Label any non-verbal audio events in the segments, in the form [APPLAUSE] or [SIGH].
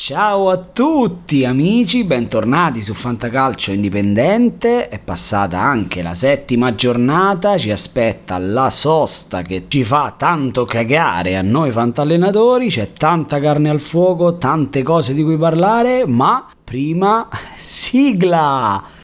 Ciao a tutti amici, bentornati su Fantacalcio Indipendente, è passata anche la settima giornata, ci aspetta la sosta che ci fa tanto cagare a noi fantallenatori, c'è tanta carne al fuoco, tante cose di cui parlare, ma prima [LAUGHS] sigla!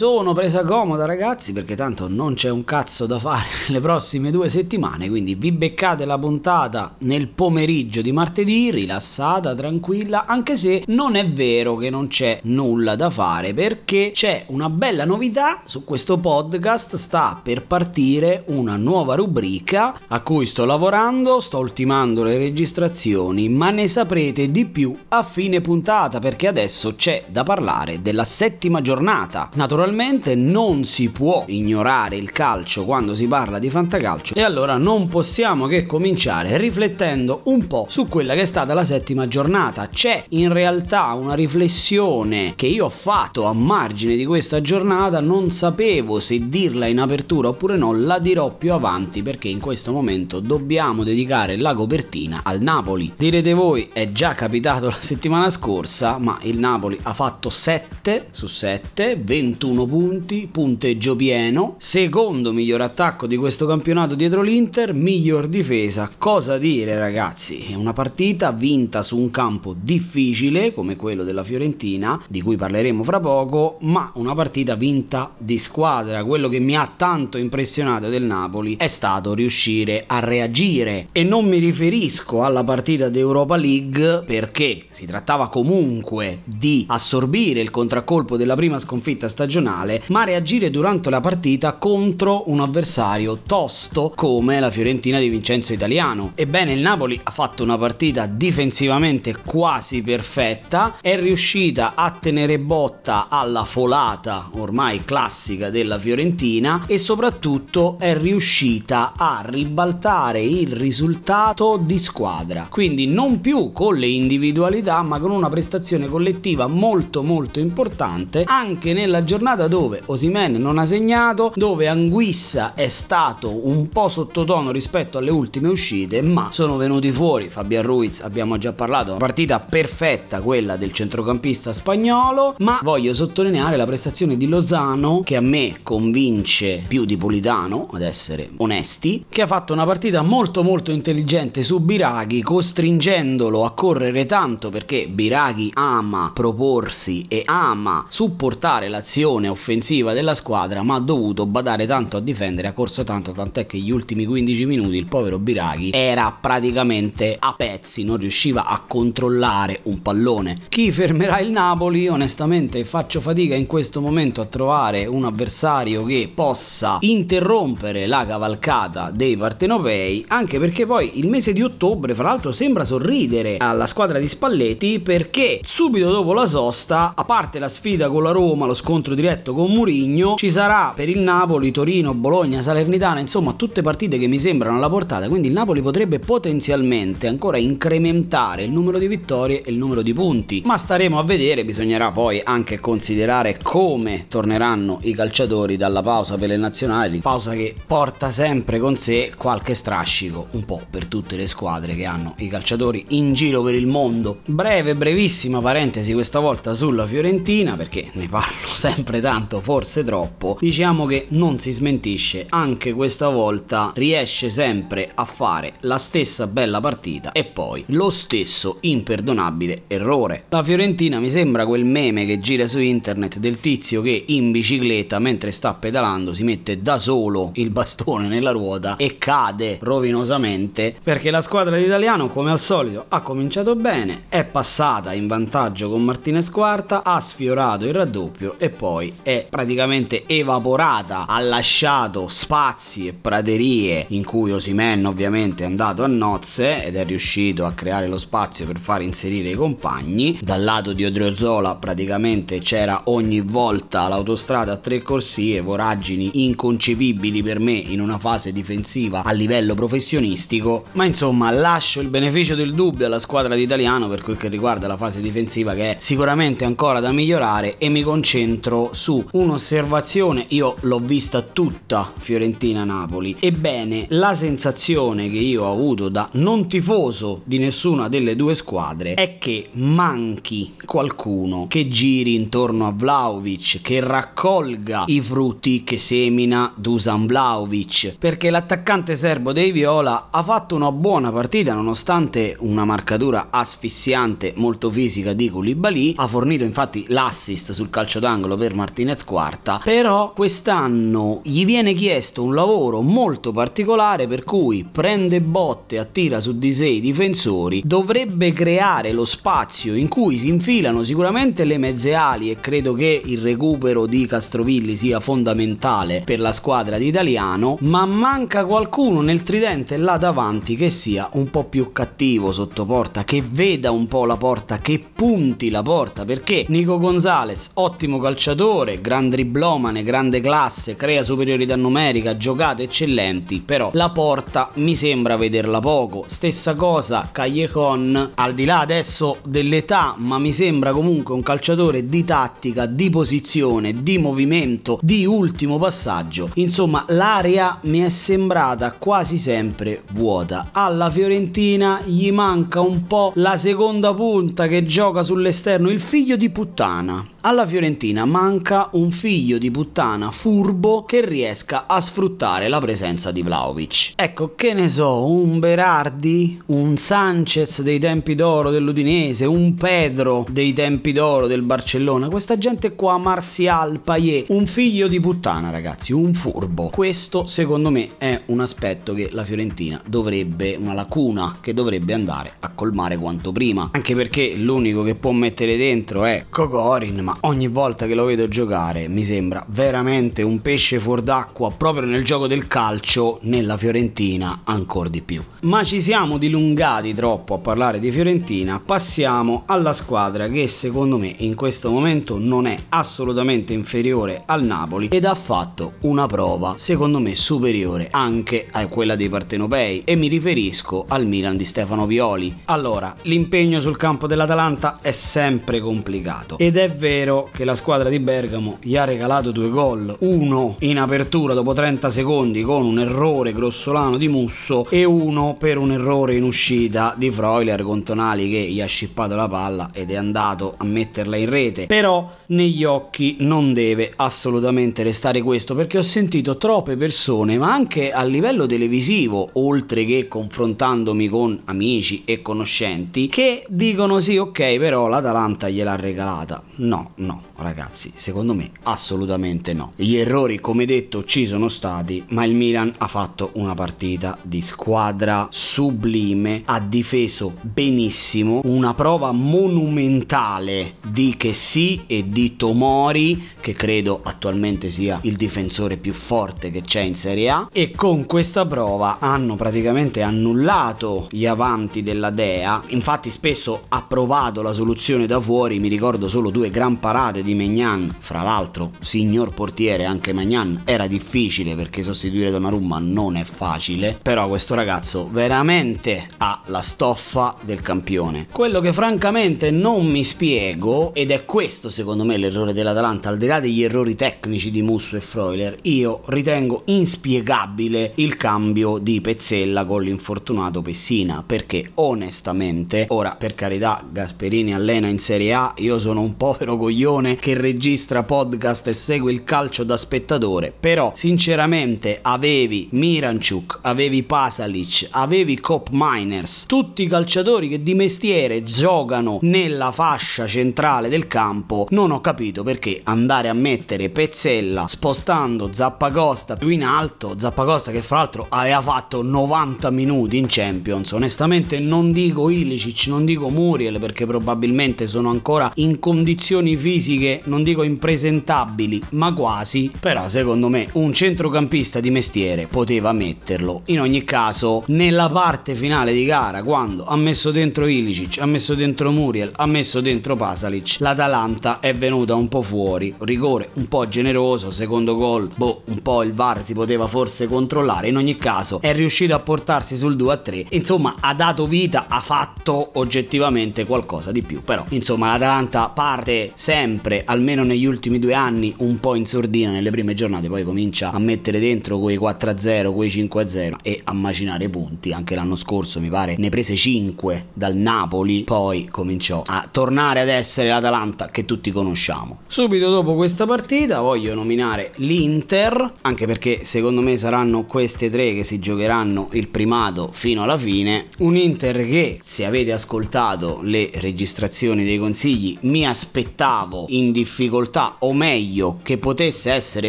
Sono presa comoda ragazzi perché tanto non c'è un cazzo da fare [LAUGHS] le prossime due settimane, quindi vi beccate la puntata nel pomeriggio di martedì, rilassata, tranquilla, anche se non è vero che non c'è nulla da fare perché c'è una bella novità su questo podcast, sta per partire una nuova rubrica a cui sto lavorando, sto ultimando le registrazioni, ma ne saprete di più a fine puntata perché adesso c'è da parlare della settima giornata. Naturalmente Naturalmente non si può ignorare il calcio quando si parla di fantacalcio e allora non possiamo che cominciare riflettendo un po' su quella che è stata la settima giornata. C'è in realtà una riflessione che io ho fatto a margine di questa giornata, non sapevo se dirla in apertura oppure no, la dirò più avanti perché in questo momento dobbiamo dedicare la copertina al Napoli. Direte voi, è già capitato la settimana scorsa, ma il Napoli ha fatto 7 su 7, 21 21 punti, punteggio pieno, secondo miglior attacco di questo campionato dietro l'Inter, miglior difesa. Cosa dire ragazzi? È una partita vinta su un campo difficile come quello della Fiorentina, di cui parleremo fra poco, ma una partita vinta di squadra. Quello che mi ha tanto impressionato del Napoli è stato riuscire a reagire e non mi riferisco alla partita d'Europa League perché si trattava comunque di assorbire il contraccolpo della prima sconfitta stagionale stagionale, ma reagire durante la partita contro un avversario tosto come la Fiorentina di Vincenzo Italiano. Ebbene, il Napoli ha fatto una partita difensivamente quasi perfetta, è riuscita a tenere botta alla folata ormai classica della Fiorentina e soprattutto è riuscita a ribaltare il risultato di squadra. Quindi non più con le individualità, ma con una prestazione collettiva molto molto importante anche nella giornata giornata dove Osimen non ha segnato, dove Anguissa è stato un po' sottotono rispetto alle ultime uscite, ma sono venuti fuori Fabian Ruiz, abbiamo già parlato, una partita perfetta quella del centrocampista spagnolo, ma voglio sottolineare la prestazione di Lozano che a me convince più di Politano, ad essere onesti, che ha fatto una partita molto molto intelligente su Biraghi, costringendolo a correre tanto perché Biraghi ama proporsi e ama supportare l'azione azione offensiva della squadra, ma ha dovuto badare tanto a difendere, ha corso tanto, tant'è che gli ultimi 15 minuti il povero Biraghi era praticamente a pezzi, non riusciva a controllare un pallone. Chi fermerà il Napoli? Onestamente faccio fatica in questo momento a trovare un avversario che possa interrompere la cavalcata dei partenopei, anche perché poi il mese di ottobre, fra l'altro, sembra sorridere alla squadra di Spalletti perché subito dopo la sosta, a parte la sfida con la Roma, lo scontro diretto diretto con Murigno, ci sarà per il Napoli, Torino, Bologna, Salernitana, insomma tutte partite che mi sembrano alla portata, quindi il Napoli potrebbe potenzialmente ancora incrementare il numero di vittorie e il numero di punti, ma staremo a vedere, bisognerà poi anche considerare come torneranno i calciatori dalla pausa per le nazionali, pausa che porta sempre con sé qualche strascico, un po' per tutte le squadre che hanno i calciatori in giro per il mondo. Breve, brevissima parentesi questa volta sulla Fiorentina, perché ne parlo [LAUGHS] sempre tanto, forse troppo, diciamo che non si smentisce, anche questa volta riesce sempre a fare la stessa bella partita e poi lo stesso imperdonabile errore. La Fiorentina mi sembra quel meme che gira su internet del tizio che in bicicletta mentre sta pedalando si mette da solo il bastone nella ruota e cade rovinosamente perché la squadra d'italiano come al solito ha cominciato bene, è passata in vantaggio con Martinez quarta, ha sfiorato il raddoppio e poi è praticamente evaporata, ha lasciato spazi e praterie in cui Osimen ovviamente è andato a nozze ed è riuscito a creare lo spazio per far inserire i compagni. Dal lato di Odriozola praticamente c'era ogni volta l'autostrada a tre corsie, voragini inconcepibili per me in una fase difensiva a livello professionistico, ma insomma lascio il beneficio del dubbio alla squadra di Italiano per quel che riguarda la fase difensiva che è sicuramente ancora da migliorare e mi concentro su un'osservazione, io l'ho vista tutta Fiorentina-Napoli, ebbene la sensazione che io ho avuto da non tifoso di nessuna delle due squadre è che manchi qualcuno che giri intorno a Vlaovic, che raccolga i frutti che semina Dusan Vlaovic, perché l'attaccante serbo dei Viola ha fatto una buona partita nonostante una marcatura asfissiante molto fisica di Koulibaly, ha fornito infatti l'assist sul calcio d'angolo per Martinez Quarta, però quest'anno gli viene chiesto un lavoro molto particolare per cui prende botte, attira su di sé i difensori, dovrebbe creare lo spazio in cui si infilano sicuramente le mezze ali e credo che il recupero di Castrovilli sia fondamentale per la squadra di Italiano, ma manca qualcuno nel tridente là davanti che sia un po' più cattivo sotto porta, che veda un po' la porta, che punti la porta, perché Nico Gonzalez, ottimo calciatore, gran driblomane, grande classe, crea superiorità numerica, giocate eccellenti, però la porta mi sembra vederla poco. Stessa cosa Callejon, al di là adesso dell'età, ma mi sembra comunque un calciatore di tattica, di posizione, di movimento, di ultimo passaggio. Insomma, l'area mi è sembrata quasi sempre vuota. Alla Fiorentina gli manca un po' la seconda punta che gioca sull'esterno, il figlio di puttana. Alla Fiorentina manca un figlio di puttana furbo che riesca a sfruttare la presenza di Vlaovic. Ecco, che ne so, un Berardi, un Sanchez dei tempi d'oro dell'Udinese, un Pedro dei tempi d'oro del Barcellona, questa gente qua, Martial, Payet, un figlio di puttana ragazzi, un furbo. Questo secondo me è un aspetto che la Fiorentina dovrebbe, una lacuna che dovrebbe andare a colmare quanto prima, anche perché l'unico che può mettere dentro è Kokorin, ma ogni volta che lo vedo giocare mi sembra veramente un pesce fuor d'acqua proprio nel gioco del calcio nella Fiorentina ancora di più. Ma ci siamo dilungati troppo a parlare di Fiorentina, passiamo alla squadra che secondo me in questo momento non è assolutamente inferiore al Napoli ed ha fatto una prova secondo me superiore anche a quella dei partenopei e mi riferisco al Milan di Stefano Violi. Allora, l'impegno sul campo dell'Atalanta è sempre complicato ed è vero vero che la squadra di Bergamo gli ha regalato due gol, uno in apertura dopo 30 secondi con un errore grossolano di Musso e uno per un errore in uscita di Freuler con Tonali che gli ha scippato la palla ed è andato a metterla in rete. Però negli occhi non deve assolutamente restare questo perché ho sentito troppe persone, ma anche a livello televisivo, oltre che confrontandomi con amici e conoscenti, che dicono sì, ok, però l'Atalanta gliel'ha regalata. No, no, ragazzi, secondo me assolutamente no. Gli errori, come detto, ci sono stati, ma il Milan ha fatto una partita di squadra sublime, ha difeso benissimo, una prova monumentale di che sì e di Tomori, che credo attualmente sia il difensore più forte che c'è in Serie A, e con questa prova hanno praticamente annullato gli avanti della Dea, infatti spesso ha provato la soluzione da fuori, mi ricordo solo due gran parate di Magnan, fra l'altro signor portiere anche Magnan, era difficile perché sostituire Donnarumma non è facile, però questo ragazzo veramente ha la stoffa del campione. Quello che francamente non mi spiego, ed è questo secondo me l'errore dell'Atalanta, al di là degli errori tecnici di Musso e Freuler, io ritengo inspiegabile il cambio di Pezzella con l'infortunato Pessina, perché onestamente, ora per carità Gasperini allena in Serie A, io sono un povero coglione che registra podcast e segue il calcio da spettatore, però sinceramente avevi Miranchuk, avevi Pasalic, avevi Cop Miners, tutti i calciatori che di mestiere giocano nella fascia centrale del campo, non ho capito perché andare a mettere Pezzella spostando Zappacosta più in alto, Zappacosta che fra l'altro aveva fatto 90 minuti in Champions, onestamente non dico Ilicic, non dico Muriel perché probabilmente sono ancora in condizioni fisiche, non dico impresentabili, ma quasi, però secondo me un centrocampista di mestiere poteva metterlo. In ogni caso, nella parte finale di gara, quando ha messo dentro Ilicic, ha messo dentro Muriel, ha messo dentro Pasalic, l'Atalanta è venuta un po' fuori, rigore un po' generoso, secondo gol, boh, un po' il VAR si poteva forse controllare, in ogni caso è riuscito a portarsi sul 2-3, insomma ha dato vita, ha fatto oggettivamente qualcosa di più, però insomma l'Atalanta parte sempre, almeno negli ultimi due anni, un po' in sordina nelle prime giornate, poi comincia a mettere dentro quei 4-0, quei 5-0 e a macinare punti, anche l'anno scorso mi pare ne prese 5 dal Napoli, poi cominciò a tornare ad essere l'Atalanta che tutti conosciamo. Subito dopo questa partita voglio nominare l'Inter, anche perché secondo me saranno queste tre che si giocheranno il primato fino alla fine, un Inter che se avete ascoltato le registrazioni dei consigli mi aspettavo in difficoltà o meglio che potesse essere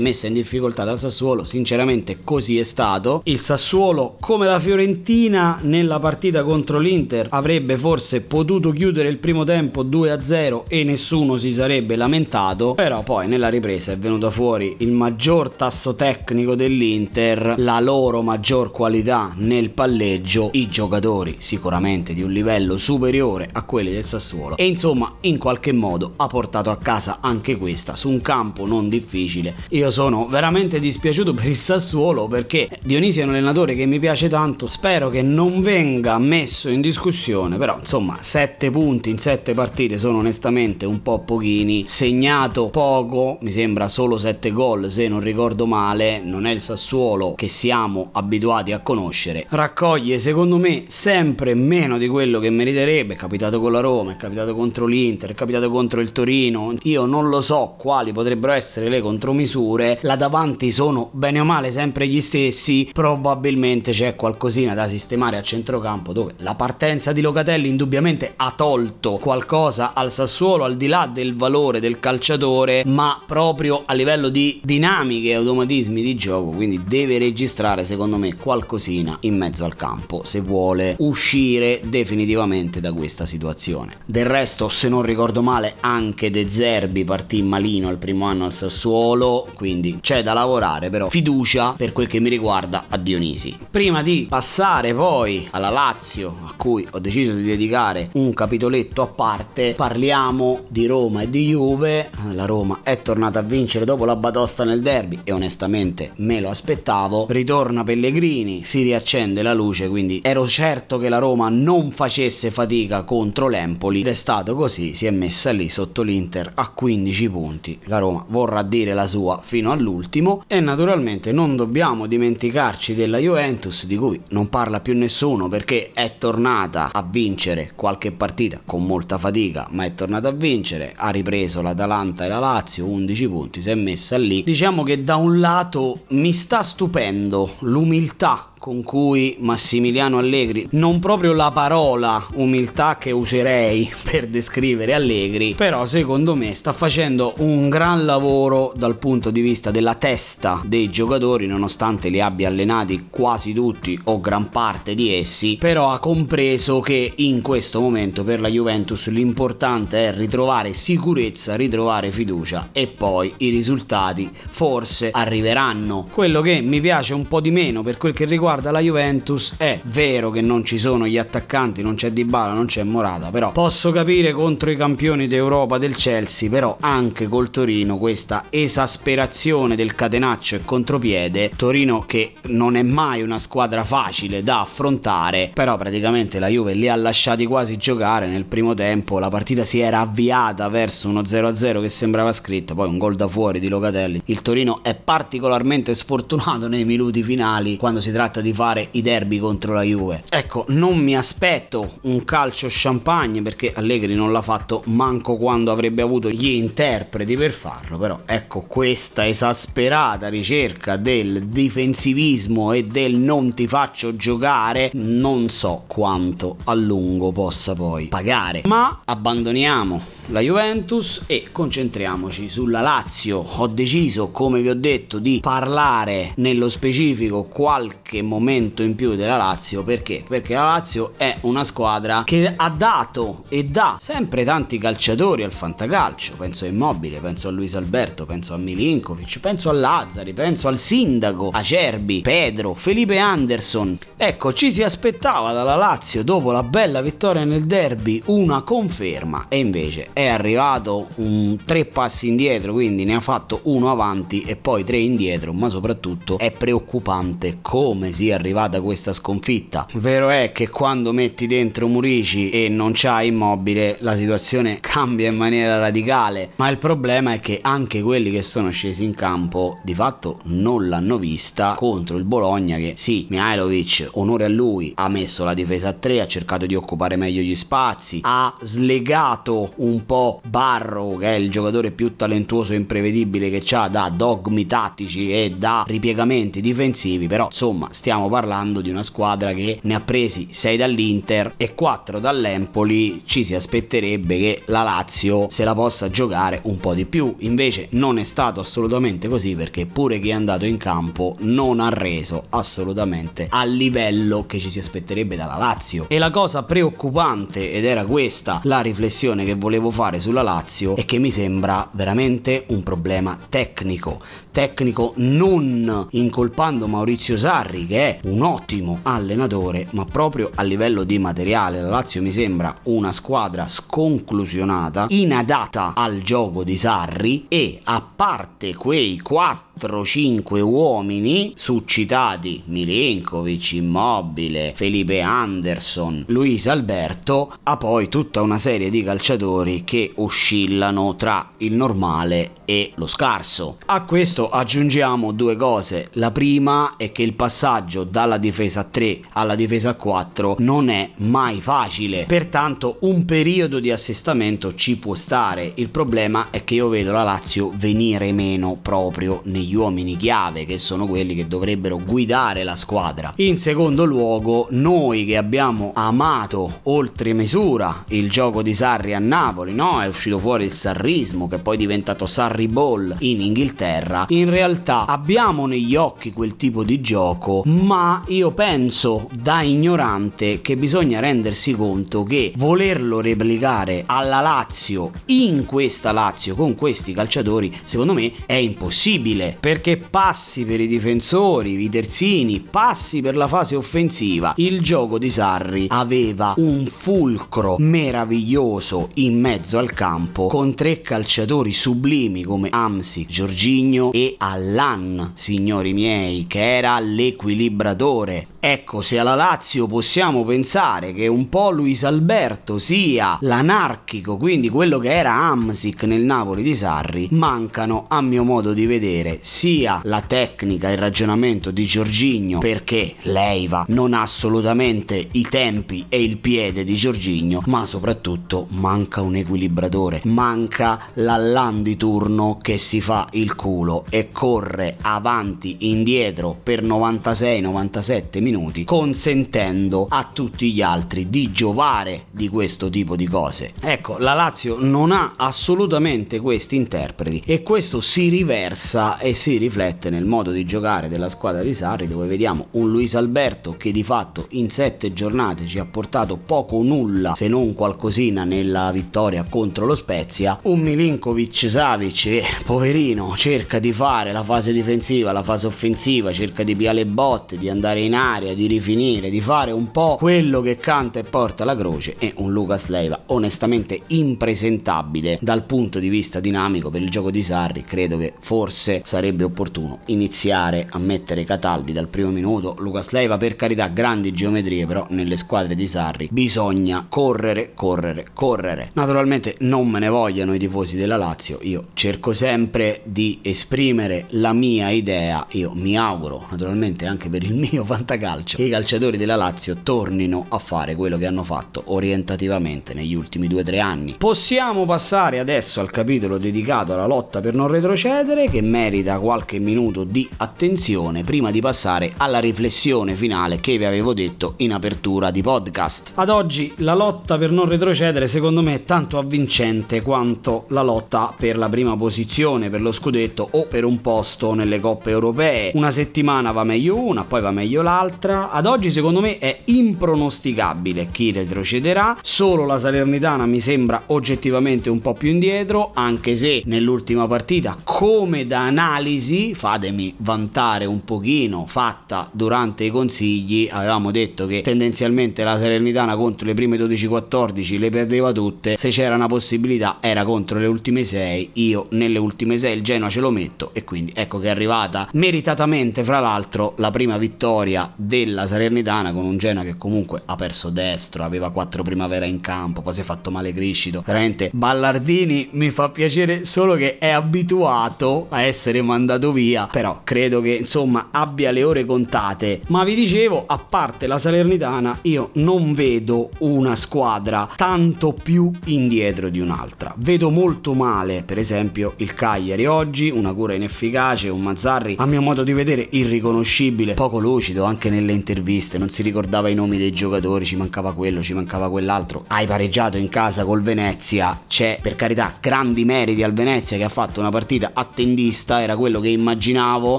messa in difficoltà dal Sassuolo, sinceramente così è stato. Il Sassuolo come la Fiorentina nella partita contro l'Inter avrebbe forse potuto chiudere il primo tempo 2-0 e nessuno si sarebbe lamentato, però poi nella ripresa è venuto fuori il maggior tasso tecnico dell'Inter, la loro maggior qualità nel palleggio, i giocatori sicuramente di un livello superiore a quelli del Sassuolo e insomma in qualche modo ha portato a casa anche questa su un campo non difficile. Io sono veramente dispiaciuto per il Sassuolo perché Dionisi è un allenatore che mi piace tanto, spero che non venga messo in discussione, però insomma 7 punti in 7 partite sono onestamente un po' pochini, segnato poco, mi sembra solo 7 gol se non ricordo male, non è il Sassuolo che siamo abituati a conoscere, raccoglie secondo me sempre meno di quello che meriterebbe, è capitato con la Roma, è capitato contro l'Inter, è capitato contro il Torino, io non lo so quali potrebbero essere le contromisure, là davanti sono bene o male sempre gli stessi, probabilmente c'è qualcosina da sistemare a centrocampo dove la partenza di Locatelli indubbiamente ha tolto qualcosa al Sassuolo al di là del valore del calciatore, ma proprio a livello di dinamiche e automatismi di gioco, quindi deve registrare secondo me qualcosina in mezzo al campo se vuole uscire definitivamente da questa situazione. Del resto, se non ricordo male, anche De Zerbi partì malino il primo anno al Sassuolo, quindi c'è da lavorare, però fiducia per quel che mi riguarda a Dionisi. Prima di passare poi alla Lazio, a cui ho deciso di dedicare un capitoletto a parte, parliamo di Roma e di Juve. La Roma è tornata a vincere dopo la batosta nel derby e onestamente me lo aspettavo. Ritorna Pellegrini, si riaccende la luce, quindi ero certo che la Roma non facesse fatica contro l'Empoli ed è stato così, si è messa lì sotto l'Inter a 15 punti. La Roma vorrà dire la sua fino all'ultimo e naturalmente non dobbiamo dimenticarci della Juventus di cui non parla più nessuno perché è tornata a vincere qualche partita con molta fatica, ma è tornata a vincere, ha ripreso l'Atalanta e la Lazio 11 punti, si è messa lì. Diciamo che da un lato mi sta stupendo l'umiltà con cui Massimiliano Allegri, non proprio la parola umiltà che userei [LAUGHS] per descrivere Allegri, però secondo me sta facendo un gran lavoro dal punto di vista della testa dei giocatori, nonostante li abbia allenati quasi tutti o gran parte di essi, però ha compreso che in questo momento per la Juventus l'importante è ritrovare sicurezza, ritrovare fiducia e poi i risultati forse arriveranno. Quello che mi piace un po' di meno per quel che riguarda riguarda la Juventus è vero che non ci sono gli attaccanti, non c'è Dybala, non c'è Morata, però posso capire contro i campioni d'Europa del Chelsea, però anche col Torino questa esasperazione del catenaccio e contropiede, Torino che non è mai una squadra facile da affrontare, però praticamente la Juve li ha lasciati quasi giocare nel primo tempo, la partita si era avviata verso uno 0-0 che sembrava scritto, poi un gol da fuori di Locatelli. Il Torino è particolarmente sfortunato nei minuti finali quando si tratta di fare i derby contro la Juve. Ecco, non mi aspetto un calcio champagne perché Allegri non l'ha fatto manco quando avrebbe avuto gli interpreti per farlo, però ecco questa esasperata ricerca del difensivismo e del non ti faccio giocare, non so quanto a lungo possa poi pagare. Ma abbandoniamo la Juventus e concentriamoci sulla Lazio. Ho deciso, come vi ho detto, di parlare nello specifico qualche momento in più della Lazio perché? Perché la Lazio è una squadra che ha dato e dà sempre tanti calciatori al fantacalcio. Penso a Immobile, penso a Luis Alberto, penso a Milinkovic, penso a Lazzari, penso al sindaco, a Cerbi, Pedro, Felipe Anderson. Ecco, ci si aspettava dalla Lazio dopo la bella vittoria nel derby una conferma e invece arrivato un tre passi indietro, quindi ne ha fatto uno avanti e poi tre indietro, ma soprattutto è preoccupante come sia arrivata questa sconfitta. Vero è che quando metti dentro Murici e non c'hai immobile la situazione [LAUGHS] cambia in maniera radicale, ma il problema è che anche quelli che sono scesi in campo di fatto non l'hanno vista contro il Bologna che sì, Mihailovic, onore a lui, ha messo la difesa a 3, ha cercato di occupare meglio gli spazi, ha slegato un po' Barro che è il giocatore più talentuoso e imprevedibile che ha da dogmi tattici e da ripiegamenti difensivi, però insomma stiamo parlando di una squadra che ne ha presi 6 dall'Inter e 4 dall'Empoli, ci si aspetterebbe che la Lazio se la possa giocare un po' di più, invece non è stato assolutamente così perché pure chi è andato in campo non ha reso assolutamente al livello che ci si aspetterebbe dalla Lazio. E la cosa preoccupante, ed era questa la riflessione che volevo fare sulla Lazio, è che mi sembra veramente un problema tecnico. Tecnico non incolpando Maurizio Sarri, che è un ottimo allenatore, ma proprio a livello di materiale. La Lazio mi sembra una squadra sconclusionata, inadatta al gioco di Sarri e a parte quei quattro 4-5 uomini succitati Milinkovic, Immobile, Felipe Anderson, Luis Alberto, ha poi tutta una serie di calciatori che oscillano tra il normale e lo scarso. A questo aggiungiamo due cose. La prima è che il passaggio dalla difesa 3 alla difesa 4 non è mai facile, pertanto un periodo di assestamento ci può stare. Il problema è che io vedo la Lazio venire meno proprio negli gli uomini chiave che sono quelli che dovrebbero guidare la squadra. In secondo luogo, noi che abbiamo amato oltre misura il gioco di Sarri a Napoli, no? È uscito fuori il sarrismo che poi è diventato Sarri Ball in Inghilterra. In realtà abbiamo negli occhi quel tipo di gioco, ma io penso da ignorante che bisogna rendersi conto che volerlo replicare alla Lazio in questa Lazio con questi calciatori, secondo me è impossibile perché passi per i difensori, i terzini, passi per la fase offensiva. Il gioco di Sarri aveva un fulcro meraviglioso in mezzo al campo con tre calciatori sublimi come Amsi, Giorginio e Allan, signori miei, che era l'equilibratore. Ecco, se alla Lazio possiamo pensare che un po' Luis Alberto sia l'anarchico, quindi quello che era Amsic nel Napoli di Sarri, mancano a mio modo di vedere sia la tecnica e il ragionamento di Giorgigno perché Leiva non ha assolutamente i tempi e il piede di Giorgigno ma soprattutto manca un equilibratore manca l'allan di turno che si fa il culo e corre avanti indietro per 96-97 minuti consentendo a tutti gli altri di giovare di questo tipo di cose. Ecco la Lazio non ha assolutamente questi interpreti e questo si riversa e si riflette nel modo di giocare della squadra di Sarri dove vediamo un Luis Alberto che di fatto in sette giornate ci ha portato poco o nulla se non qualcosina nella vittoria contro lo Spezia un Milinkovic Savic che poverino cerca di fare la fase difensiva la fase offensiva cerca di piare le botte di andare in aria di rifinire di fare un po' quello che canta e porta la croce e un Lucas Leiva onestamente impresentabile dal punto di vista dinamico per il gioco di Sarri credo che forse sarebbe opportuno iniziare a mettere Cataldi dal primo minuto. Lucas Leiva per carità grandi geometrie, però nelle squadre di Sarri bisogna correre, correre, correre. Naturalmente non me ne vogliano i tifosi della Lazio, io ci cerco sempre di esprimere la mia idea. Io mi auguro, naturalmente anche per il mio [LAUGHS] fantacalcio, che i calciatori della Lazio tornino a fare quello che hanno fatto orientativamente negli ultimi 2-3 anni. Possiamo passare adesso al capitolo dedicato alla lotta per non retrocedere, che merita qualche minuto di attenzione prima di passare alla riflessione finale che vi avevo detto in apertura di podcast. Ad oggi la lotta per non retrocedere secondo me è tanto avvincente quanto la lotta per la prima posizione, per lo scudetto o per un posto nelle coppe europee. Una settimana va meglio una, poi va meglio l'altra. Ad oggi secondo me è impronosticabile chi retrocederà, solo la Salernitana mi sembra oggettivamente un po' più indietro, anche se nell'ultima partita come da analisi, fatemi vantare un pochino, fatta durante i consigli, avevamo detto che tendenzialmente la Salernitana contro le prime 12-14 le perdeva tutte, se c'era una possibilità era contro le ultime 6, io nelle ultime 6 il Genoa ce lo metto e quindi ecco che è arrivata meritatamente fra l'altro la prima vittoria della Salernitana con un Genoa che comunque ha perso destro, aveva 4 primavera in campo, poi si è fatto male Criscito, veramente Ballardini mi fa piacere solo che è abituato a essere mandato via, però credo che insomma abbia le ore contate, ma vi dicevo a parte la Salernitana io non vedo una squadra tanto più indietro di un'altra. Vedo molto male, per esempio, il Cagliari oggi, una cura inefficace, un Mazzarri a mio modo di vedere irriconoscibile, poco lucido anche nelle interviste, non si ricordava i nomi dei giocatori, ci mancava quello, ci mancava quell'altro. Hai pareggiato in casa col Venezia, c'è per carità grandi meriti al Venezia che ha fatto una partita attendista, era quello che immaginavo.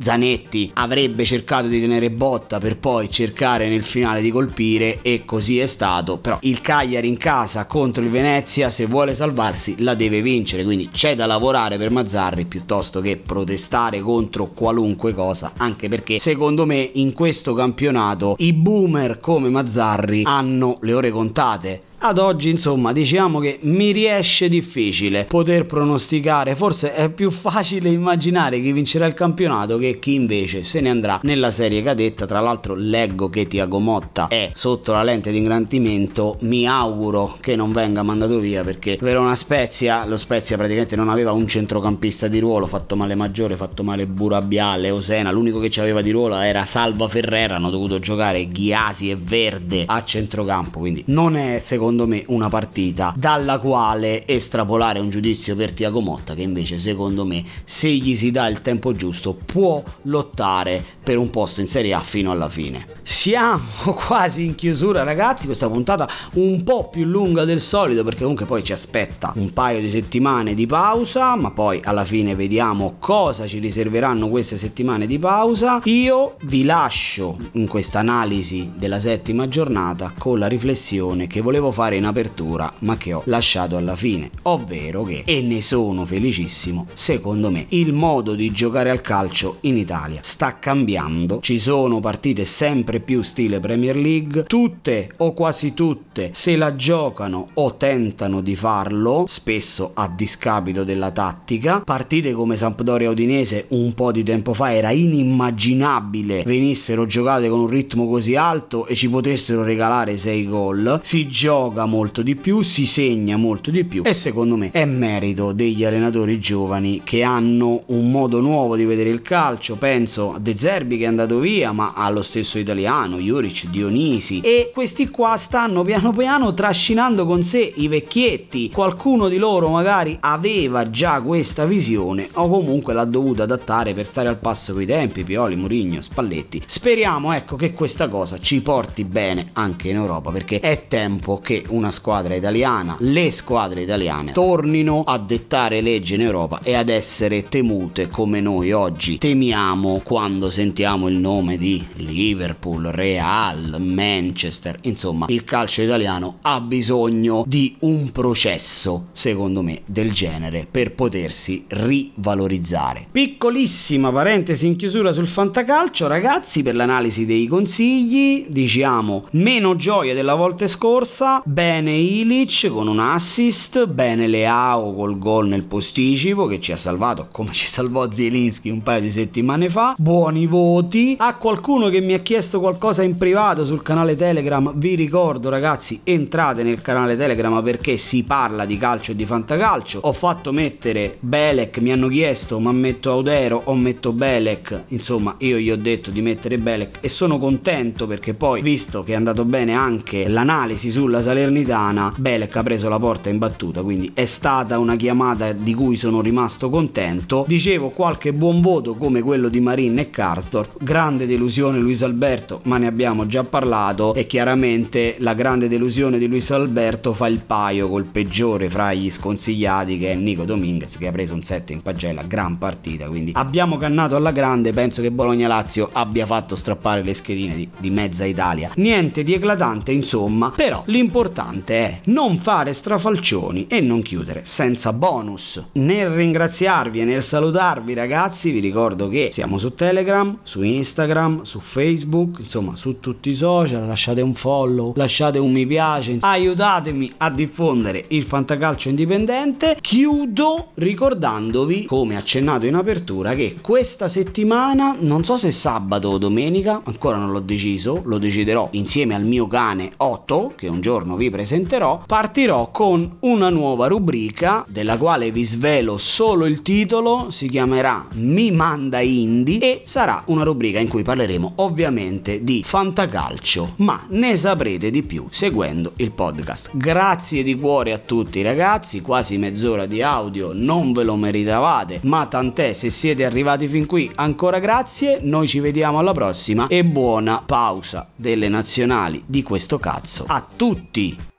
Zanetti avrebbe cercato di tenere botta per poi cercare nel finale di colpire e così è stato, però il Cagliari in casa contro il Venezia se vuole salvarsi la deve vincere, quindi c'è da lavorare per Mazzarri piuttosto che protestare contro qualunque cosa, anche perché secondo me in questo campionato i boomer come Mazzarri hanno le ore contate ad oggi, insomma, diciamo che mi riesce difficile poter pronosticare, forse è più facile immaginare chi vincerà il campionato che chi invece se ne andrà nella serie cadetta. Tra l'altro leggo che Tiago Motta è sotto la lente di ingrandimento, mi auguro che non venga mandato via perché Verona Spezia, lo Spezia praticamente non aveva un centrocampista di ruolo, fatto male Maggiore, fatto male Burabiale, Osena, l'unico che aveva di ruolo era Salva Ferrera, hanno dovuto giocare Ghiasi e Verde a centrocampo, quindi non è secondo secondo me una partita dalla quale estrapolare un giudizio per Tiago Motta che invece secondo me se gli si dà il tempo giusto può lottare per un posto in Serie A fino alla fine. Siamo [LAUGHS] quasi in chiusura ragazzi, questa puntata un po' più lunga del solito perché comunque poi ci aspetta un paio di settimane di pausa, ma poi alla fine vediamo cosa ci riserveranno queste settimane di pausa. Io vi lascio in questa analisi della settima giornata con la riflessione che volevo fare fare in apertura ma che ho lasciato alla fine, ovvero che, e ne sono felicissimo, secondo me il modo di giocare al calcio in Italia sta cambiando, ci sono partite sempre più stile Premier League, tutte o quasi tutte se la giocano o tentano di farlo, spesso a discapito della tattica, partite come Sampdoria Udinese un po' di tempo fa era inimmaginabile venissero giocate con un ritmo così alto e ci potessero regalare 6 gol, si gioca gioca molto di più, si segna molto di più e secondo me è merito degli allenatori giovani che hanno un modo nuovo di vedere il calcio, penso a De Zerbi che è andato via, ma allo stesso italiano, Juric, Dionisi. E questi qua stanno piano piano trascinando con sé i vecchietti, qualcuno di loro magari aveva già questa visione o comunque l'ha dovuta adattare per stare al passo coi tempi, Pioli, Murigno, Spalletti. Speriamo ecco che questa cosa ci porti bene anche in Europa perché è tempo che una squadra italiana, le squadre italiane, tornino a dettare legge in Europa e ad essere temute come noi oggi temiamo quando sentiamo il nome di Liverpool, Real, Manchester. Insomma, il calcio italiano ha bisogno di un processo, secondo me, del genere per potersi rivalorizzare. Piccolissima parentesi in chiusura sul fantacalcio, ragazzi, per l'analisi dei consigli, diciamo meno gioia della volta scorsa, bene Ilic con un assist, bene Leao col gol nel posticipo che ci ha salvato come ci salvò Zielinski un paio di settimane fa, buoni voti, a qualcuno che mi ha chiesto qualcosa in privato sul canale Telegram, vi ricordo ragazzi entrate nel canale Telegram perché si parla di calcio e di fantacalcio, ho fatto mettere Belek, mi hanno chiesto ma metto Audero o metto Belek, insomma io gli ho detto di mettere Belek e sono contento perché poi visto che è andato bene anche l'analisi sulla Salernitana, Belek ha preso la porta in battuta, quindi è stata una chiamata di cui sono rimasto contento. Dicevo qualche buon voto come quello di Marin e Karsdorp, grande delusione Luis Alberto, ma ne abbiamo già parlato e chiaramente la grande delusione di Luis Alberto fa il paio col peggiore fra gli sconsigliati che è Nico Dominguez che ha preso un 7 in pagella, gran partita, quindi abbiamo cannato alla grande, penso che Bologna-Lazio abbia fatto strappare le schedine di, di mezza Italia. Niente di eclatante insomma, però l'importante è non fare strafalcioni e non chiudere senza bonus. Nel ringraziarvi e nel salutarvi ragazzi vi ricordo che siamo su Telegram, su Instagram, su Facebook, insomma su tutti i social, lasciate un follow, lasciate un mi piace, aiutatemi a diffondere il fantacalcio indipendente. Chiudo ricordandovi, come accennato in apertura, che questa settimana, non so se sabato o domenica, ancora non l'ho deciso, lo deciderò insieme al mio cane Otto, che un giorno vi presenterò, partirò con una nuova rubrica della quale vi svelo solo il titolo, si chiamerà Mi manda Indie e sarà una rubrica in cui parleremo ovviamente di fantacalcio, ma ne saprete di più seguendo il podcast. Grazie di cuore a tutti ragazzi, quasi mezz'ora di audio, non ve lo meritavate, ma tant'è se siete arrivati fin qui, ancora grazie, noi ci vediamo alla prossima e buona pausa delle nazionali di questo cazzo a tutti! Key.